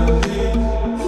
Amém.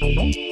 Thank